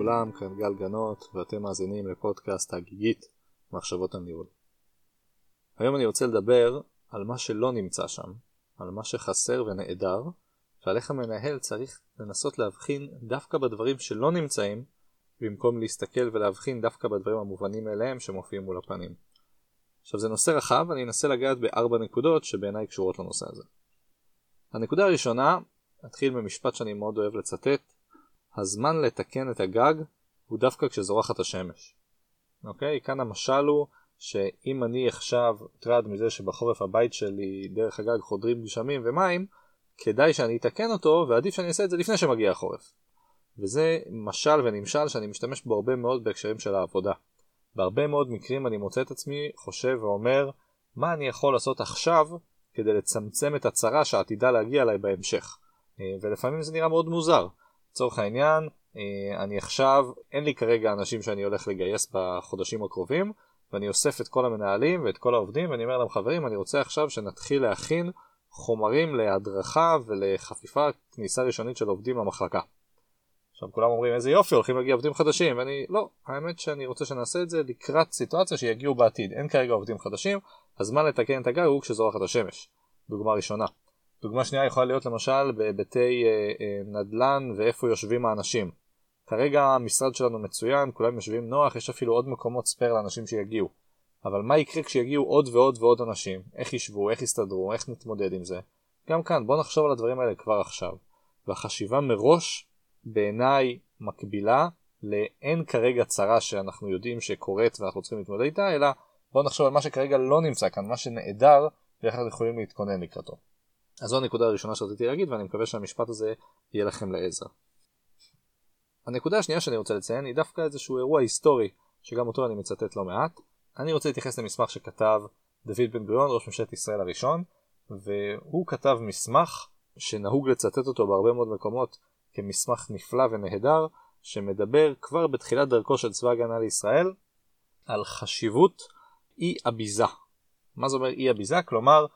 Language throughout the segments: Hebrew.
לכולם, כאן גל גנות, ואתם מאזינים לפודקאסט הגיגית מחשבות הניהול. היום אני רוצה לדבר על מה שלא נמצא שם, על מה שחסר ונעדר, ועל איך המנהל צריך לנסות להבחין דווקא בדברים שלא נמצאים, במקום להסתכל ולהבחין דווקא בדברים המובנים מאליהם שמופיעים מול הפנים. עכשיו זה נושא רחב, אני אנסה לגעת בארבע נקודות שבעיניי קשורות לנושא הזה. הנקודה הראשונה, אתחיל במשפט שאני מאוד אוהב לצטט, הזמן לתקן את הגג הוא דווקא כשזורחת השמש. אוקיי? כאן המשל הוא שאם אני עכשיו מוטרד מזה שבחורף הבית שלי דרך הגג חודרים גשמים ומים, כדאי שאני אתקן אותו ועדיף שאני אעשה את זה לפני שמגיע החורף. וזה משל ונמשל שאני משתמש בו הרבה מאוד בהקשרים של העבודה. בהרבה מאוד מקרים אני מוצא את עצמי חושב ואומר מה אני יכול לעשות עכשיו כדי לצמצם את הצרה שעתידה להגיע אליי בהמשך. אה, ולפעמים זה נראה מאוד מוזר. לצורך העניין, אה, אני עכשיו, אין לי כרגע אנשים שאני הולך לגייס בחודשים הקרובים, ואני אוסף את כל המנהלים ואת כל העובדים, ואני אומר להם חברים, אני רוצה עכשיו שנתחיל להכין חומרים להדרכה ולחפיפה כניסה ראשונית של עובדים למחלקה. עכשיו כולם אומרים איזה יופי הולכים להגיע עובדים חדשים. ואני לא האמת שאני רוצה שנעשה את זה לקראת סיטואציה שיגיעו בעתיד. אין כרגע עובדים חדשים הזמן לתקן את הגג הוא כשזורחת השמש. דוגמה ראשונה דוגמה שנייה יכולה להיות למשל בהיבטי אה, אה, נדל"ן ואיפה יושבים האנשים. כרגע המשרד שלנו מצוין, כולם יושבים נוח, יש אפילו עוד מקומות ספייר לאנשים שיגיעו. אבל מה יקרה כשיגיעו עוד ועוד ועוד אנשים? איך ישבו, איך יסתדרו, איך נתמודד עם זה? גם כאן, בוא נחשוב על הדברים האלה כבר עכשיו. והחשיבה מראש, בעיניי, מקבילה לאין כרגע צרה שאנחנו יודעים שקורית ואנחנו צריכים להתמודד איתה, אלא בוא נחשוב על מה שכרגע לא נמצא כאן, מה שנעדר, ואיך אנחנו יכולים להתכונן לקראתו. אז זו הנקודה הראשונה שרציתי להגיד ואני מקווה שהמשפט הזה יהיה לכם לעזר. הנקודה השנייה שאני רוצה לציין היא דווקא איזשהו אירוע היסטורי שגם אותו אני מצטט לא מעט. אני רוצה להתייחס למסמך שכתב דוד בן גוריון ראש ממשלת ישראל הראשון והוא כתב מסמך שנהוג לצטט אותו בהרבה מאוד מקומות כמסמך נפלא ונהדר שמדבר כבר בתחילת דרכו של צבא הגנה לישראל על חשיבות אי הביזה. מה זה אומר אי הביזה? כלומר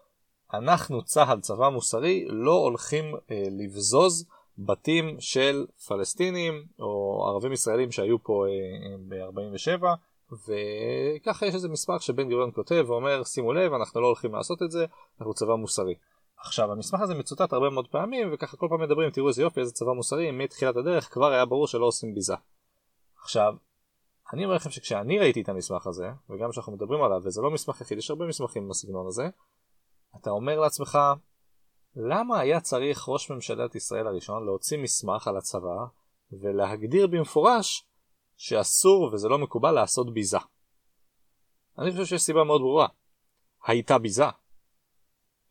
אנחנו צה"ל צבא מוסרי לא הולכים אה, לבזוז בתים של פלסטינים או ערבים ישראלים שהיו פה אה, ב-47 וככה יש איזה מסמך שבן גוריון כותב ואומר שימו לב אנחנו לא הולכים לעשות את זה אנחנו צבא מוסרי. עכשיו המסמך הזה מצוטט הרבה מאוד פעמים וככה כל פעם מדברים תראו איזה יופי איזה צבא מוסרי מתחילת הדרך כבר היה ברור שלא עושים ביזה. עכשיו אני אומר לכם שכשאני ראיתי את המסמך הזה וגם כשאנחנו מדברים עליו וזה לא מסמך יחיד יש הרבה מסמכים בסגנון הזה אתה אומר לעצמך, למה היה צריך ראש ממשלת ישראל הראשון להוציא מסמך על הצבא ולהגדיר במפורש שאסור וזה לא מקובל לעשות ביזה? אני חושב שיש סיבה מאוד ברורה. הייתה ביזה.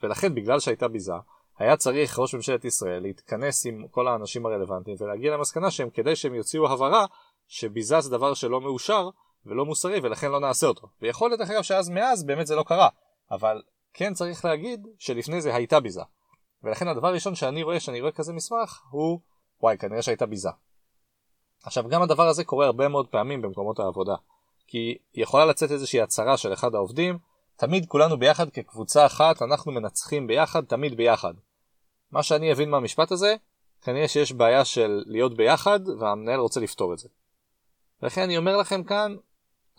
ולכן בגלל שהייתה ביזה, היה צריך ראש ממשלת ישראל להתכנס עם כל האנשים הרלוונטיים ולהגיע למסקנה שהם כדי שהם יוציאו הבהרה שביזה זה דבר שלא מאושר ולא מוסרי ולכן לא נעשה אותו. ויכול להיות דרך אגב שאז מאז באמת זה לא קרה, אבל כן צריך להגיד שלפני זה הייתה ביזה. ולכן הדבר הראשון שאני רואה שאני רואה כזה מסמך הוא וואי כנראה שהייתה ביזה. עכשיו גם הדבר הזה קורה הרבה מאוד פעמים במקומות העבודה. כי יכולה לצאת איזושהי הצהרה של אחד העובדים תמיד כולנו ביחד כקבוצה אחת אנחנו מנצחים ביחד תמיד ביחד. מה שאני אבין מהמשפט הזה כנראה שיש בעיה של להיות ביחד והמנהל רוצה לפתור את זה. ולכן אני אומר לכם כאן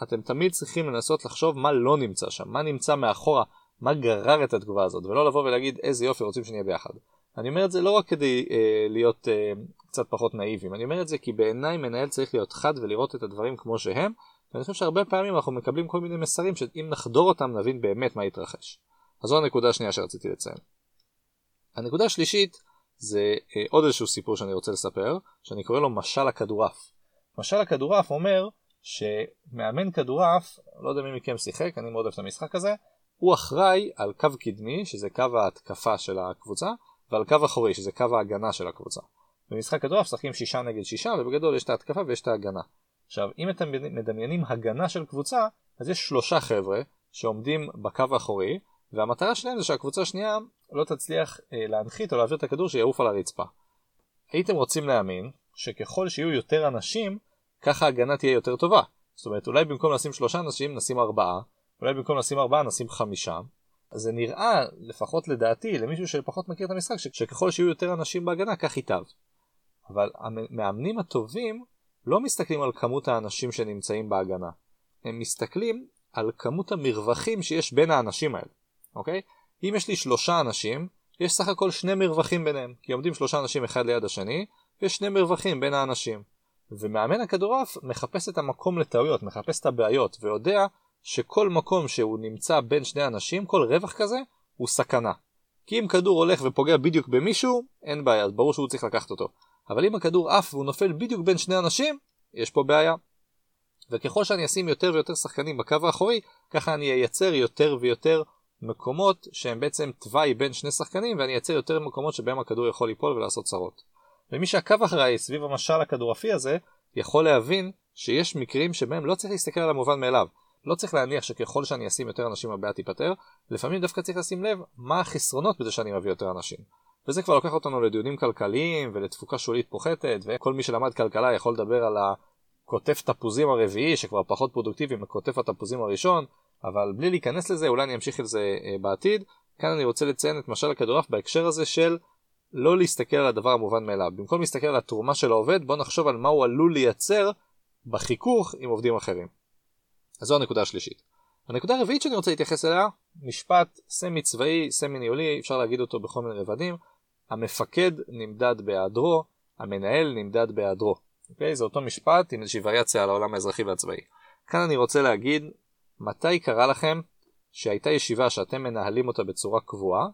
אתם תמיד צריכים לנסות לחשוב מה לא נמצא שם, מה נמצא מאחורה, מה גרר את התגובה הזאת, ולא לבוא ולהגיד איזה יופי רוצים שנהיה ביחד. אני אומר את זה לא רק כדי אה, להיות אה, קצת פחות נאיבים, אני אומר את זה כי בעיניי מנהל צריך להיות חד ולראות את הדברים כמו שהם, ואני חושב שהרבה פעמים אנחנו מקבלים כל מיני מסרים שאם נחדור אותם נבין באמת מה יתרחש. אז זו הנקודה השנייה שרציתי לציין. הנקודה השלישית זה אה, עוד איזשהו סיפור שאני רוצה לספר, שאני קורא לו משל הכדורעף. משל הכדורעף אומר שמאמן כדורעף, לא יודע מי מכם שיחק, אני מאוד אוהב את המשחק הזה, הוא אחראי על קו קדמי, שזה קו ההתקפה של הקבוצה, ועל קו אחורי, שזה קו ההגנה של הקבוצה. במשחק כדורעף משחקים שישה נגד שישה, ובגדול יש את ההתקפה ויש את ההגנה. עכשיו, אם אתם מדמיינים הגנה של קבוצה, אז יש שלושה חבר'ה שעומדים בקו האחורי, והמטרה שלהם זה שהקבוצה השנייה לא תצליח אה, להנחית או להעביר את הכדור שיעוף על הרצפה. הייתם רוצים להאמין שככל שיהיו יותר אנשים, ככה ההגנה תהיה יותר טובה. זאת אומרת, אולי במקום לשים שלושה אנשים נשים ארבעה, אולי במקום לשים ארבעה נשים חמישה. זה נראה, לפחות לדעתי, למישהו שפחות מכיר את המשחק, שככל שיהיו יותר אנשים בהגנה כך ייטב. אבל המאמנים הטובים לא מסתכלים על כמות האנשים שנמצאים בהגנה, הם מסתכלים על כמות המרווחים שיש בין האנשים האלה, אוקיי? אם יש לי שלושה אנשים, יש סך הכל שני מרווחים ביניהם, כי עומדים שלושה אנשים אחד ליד השני, ויש שני מרווחים בין האנשים. ומאמן הכדורעף מחפש את המקום לטעויות, מחפש את הבעיות, ויודע שכל מקום שהוא נמצא בין שני אנשים, כל רווח כזה, הוא סכנה. כי אם כדור הולך ופוגע בדיוק במישהו, אין בעיה, אז ברור שהוא צריך לקחת אותו. אבל אם הכדור עף והוא נופל בדיוק בין שני אנשים, יש פה בעיה. וככל שאני אשים יותר ויותר שחקנים בקו האחורי, ככה אני אייצר יותר ויותר מקומות שהם בעצם תוואי בין שני שחקנים, ואני אייצר יותר מקומות שבהם הכדור יכול ליפול ולעשות צרות. ומי שעקב אחריי סביב המשל הכדורעפי הזה, יכול להבין שיש מקרים שבהם לא צריך להסתכל על המובן מאליו. לא צריך להניח שככל שאני אשים יותר אנשים הבעיה תיפתר, לפעמים דווקא צריך לשים לב מה החסרונות בזה שאני מביא יותר אנשים. וזה כבר לוקח אותנו לדיונים כלכליים ולתפוקה שולית פוחתת, וכל מי שלמד כלכלה יכול לדבר על הכותף תפוזים הרביעי שכבר פחות פרודוקטיבי מכותף התפוזים הראשון, אבל בלי להיכנס לזה אולי אני אמשיך לזה אה, בעתיד. כאן אני רוצה לציין את משל הכדורעף בהקשר הזה של לא להסתכל על הדבר המובן מאליו. במקום להסתכל על התרומה של העובד, בוא נחשוב על מה הוא עלול לייצר בחיכוך עם עובדים אחרים. אז זו הנקודה השלישית. הנקודה הרביעית שאני רוצה להתייחס אליה, משפט סמי צבאי, סמי ניהולי, אפשר להגיד אותו בכל מיני רבדים. המפקד נמדד בהיעדרו, המנהל נמדד בהיעדרו. אוקיי? זה אותו משפט עם איזושהי וריאציה על העולם האזרחי והצבאי. כאן אני רוצה להגיד, מתי קרה לכם שהייתה ישיבה שאתם מנהלים אותה בצורה קבועה,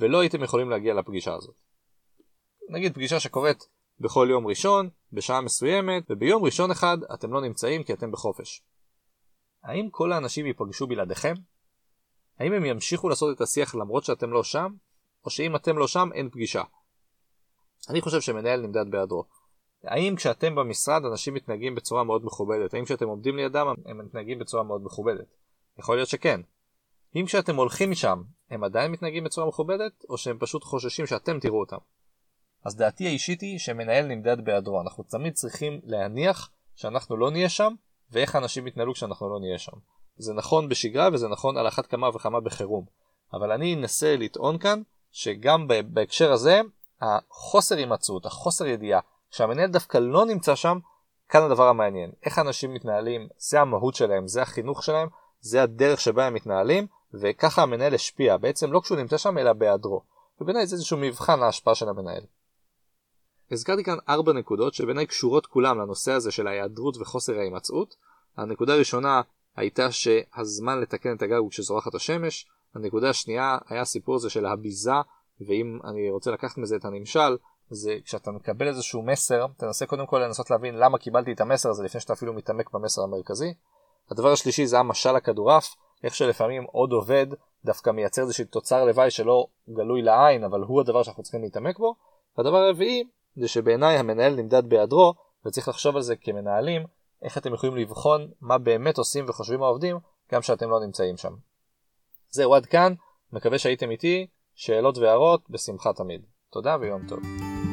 ולא הייתם יכולים להגיע לפגישה הזאת? נגיד פגישה שקורית בכל יום ראשון, בשעה מסוימת, וביום ראשון אחד אתם לא נמצאים כי אתם בחופש. האם כל האנשים ייפגשו בלעדיכם? האם הם ימשיכו לעשות את השיח למרות שאתם לא שם? או שאם אתם לא שם אין פגישה? אני חושב שמנהל נמדד בהיעדרו. האם כשאתם במשרד אנשים מתנהגים בצורה מאוד מכובדת? האם כשאתם עומדים לידם הם מתנהגים בצורה מאוד מכובדת? יכול להיות שכן. אם כשאתם הולכים משם הם עדיין מתנהגים בצורה מכובדת, או שהם פשוט חוששים שאתם תראו אותם? אז דעתי האישית היא שמנהל נמדד בהיעדרו. אנחנו תמיד צריכים להניח שאנחנו לא נהיה שם, ואיך אנשים יתנהלו כשאנחנו לא נהיה שם. זה נכון בשגרה וזה נכון על אחת כמה וכמה בחירום. אבל אני אנסה לטעון כאן שגם בהקשר הזה, החוסר הימצאות, החוסר ידיעה, שהמנהל דווקא לא נמצא שם, כאן הדבר המעניין. איך אנשים מתנהלים, זה המהות שלהם, זה החינוך שלהם, זה הדרך שבה הם מתנהלים, וככה המנהל השפיע, בעצם לא כשהוא נמצא שם אלא בהיעדרו. ובעיניי זה איזשהו מבחן להשפעה של המנהל. הזכרתי כאן ארבע נקודות שבעיניי קשורות כולם לנושא הזה של ההיעדרות וחוסר ההימצאות. הנקודה הראשונה הייתה שהזמן לתקן את הגג הוא כשזורחת השמש. הנקודה השנייה היה הסיפור הזה של הביזה, ואם אני רוצה לקחת מזה את הנמשל, זה כשאתה מקבל איזשהו מסר, תנסה קודם כל לנסות להבין למה קיבלתי את המסר הזה לפני שאתה אפילו מתעמק במסר המרכזי. הדבר השלישי זה המשל הכדורעף, איך שלפעמים עוד עובד דווקא מייצר איזושהי תוצר לוואי שלא גלוי לעין, אבל הוא הדבר שאנחנו צריכים להתעמק בו. והדבר הרביעי זה שבעיניי המנהל נמדד בהיעדרו, וצריך לחשוב על זה כמנהלים, איך אתם יכולים לבחון מה באמת עושים וחושבים העובדים, גם כשאתם לא נמצאים שם. זהו עד כאן, מקווה שהייתם איתי, שאלות והערות, בשמחה תמיד. תודה ויום טוב.